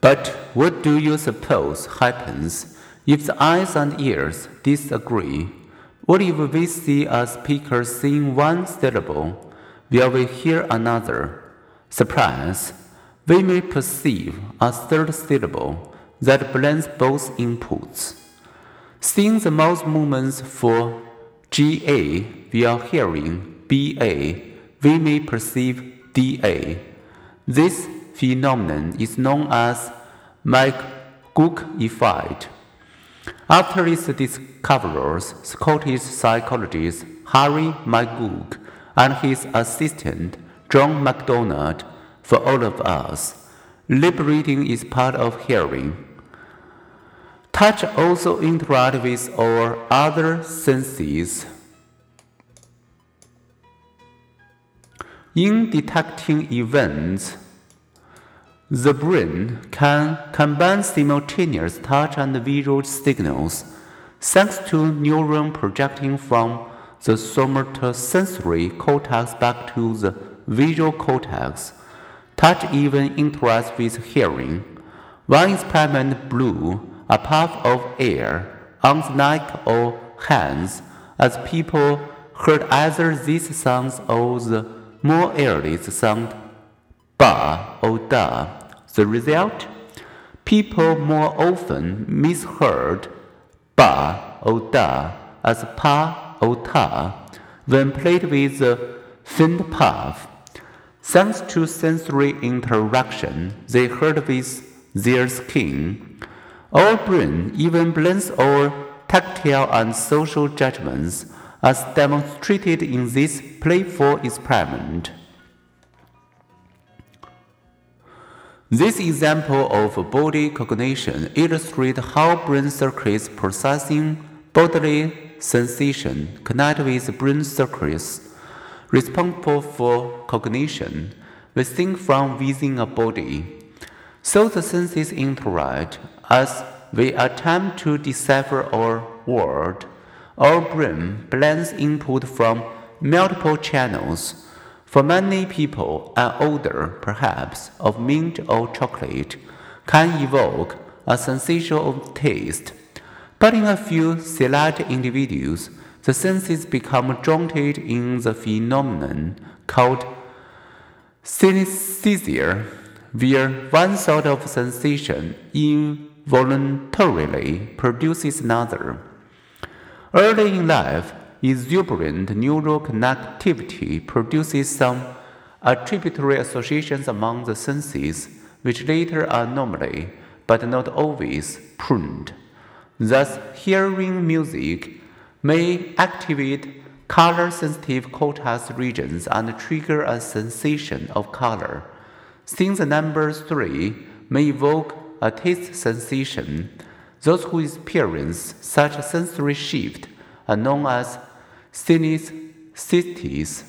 But what do you suppose happens if the eyes and ears disagree? What if we see a speaker saying one syllable while we hear another? Surprise! We may perceive a third syllable that blends both inputs. Seeing the mouth movements for GA while hearing BA, we may perceive DA. This phenomenon is known as McGurk. After its discoverers, Scottish psychologist Harry McGurk and his assistant John MacDonald, for all of us, lip reading is part of hearing. Touch also interacts with our other senses. In detecting events, the brain can combine simultaneous touch and visual signals thanks to neurons projecting from the somatosensory cortex back to the visual cortex. Touch even interacts with hearing. One experiment blew a puff of air on the neck or hands as people heard either these sounds or the more airless sound ba or da. The result? People more often misheard ba or da as pa or ta when played with the faint puff. Thanks to sensory interaction, they heard with their skin. Our brain even blends our tactile and social judgments, as demonstrated in this playful experiment. This example of embodied cognition illustrates how brain circuits processing bodily sensation connect with brain circuits responsible for cognition. We think from within a body. So the senses interact as we attempt to decipher our world. Our brain blends input from multiple channels for many people, an odor, perhaps, of mint or chocolate can evoke a sensation of taste. But in a few select individuals, the senses become drowned in the phenomenon called synesthesia, where one sort of sensation involuntarily produces another. Early in life, exuberant neural connectivity produces some attributary associations among the senses, which later are normally, but not always, pruned. Thus, hearing music may activate color sensitive cortex regions and trigger a sensation of color. Since the number 3 may evoke a taste sensation, those who experience such a sensory shift are known as synesthetes.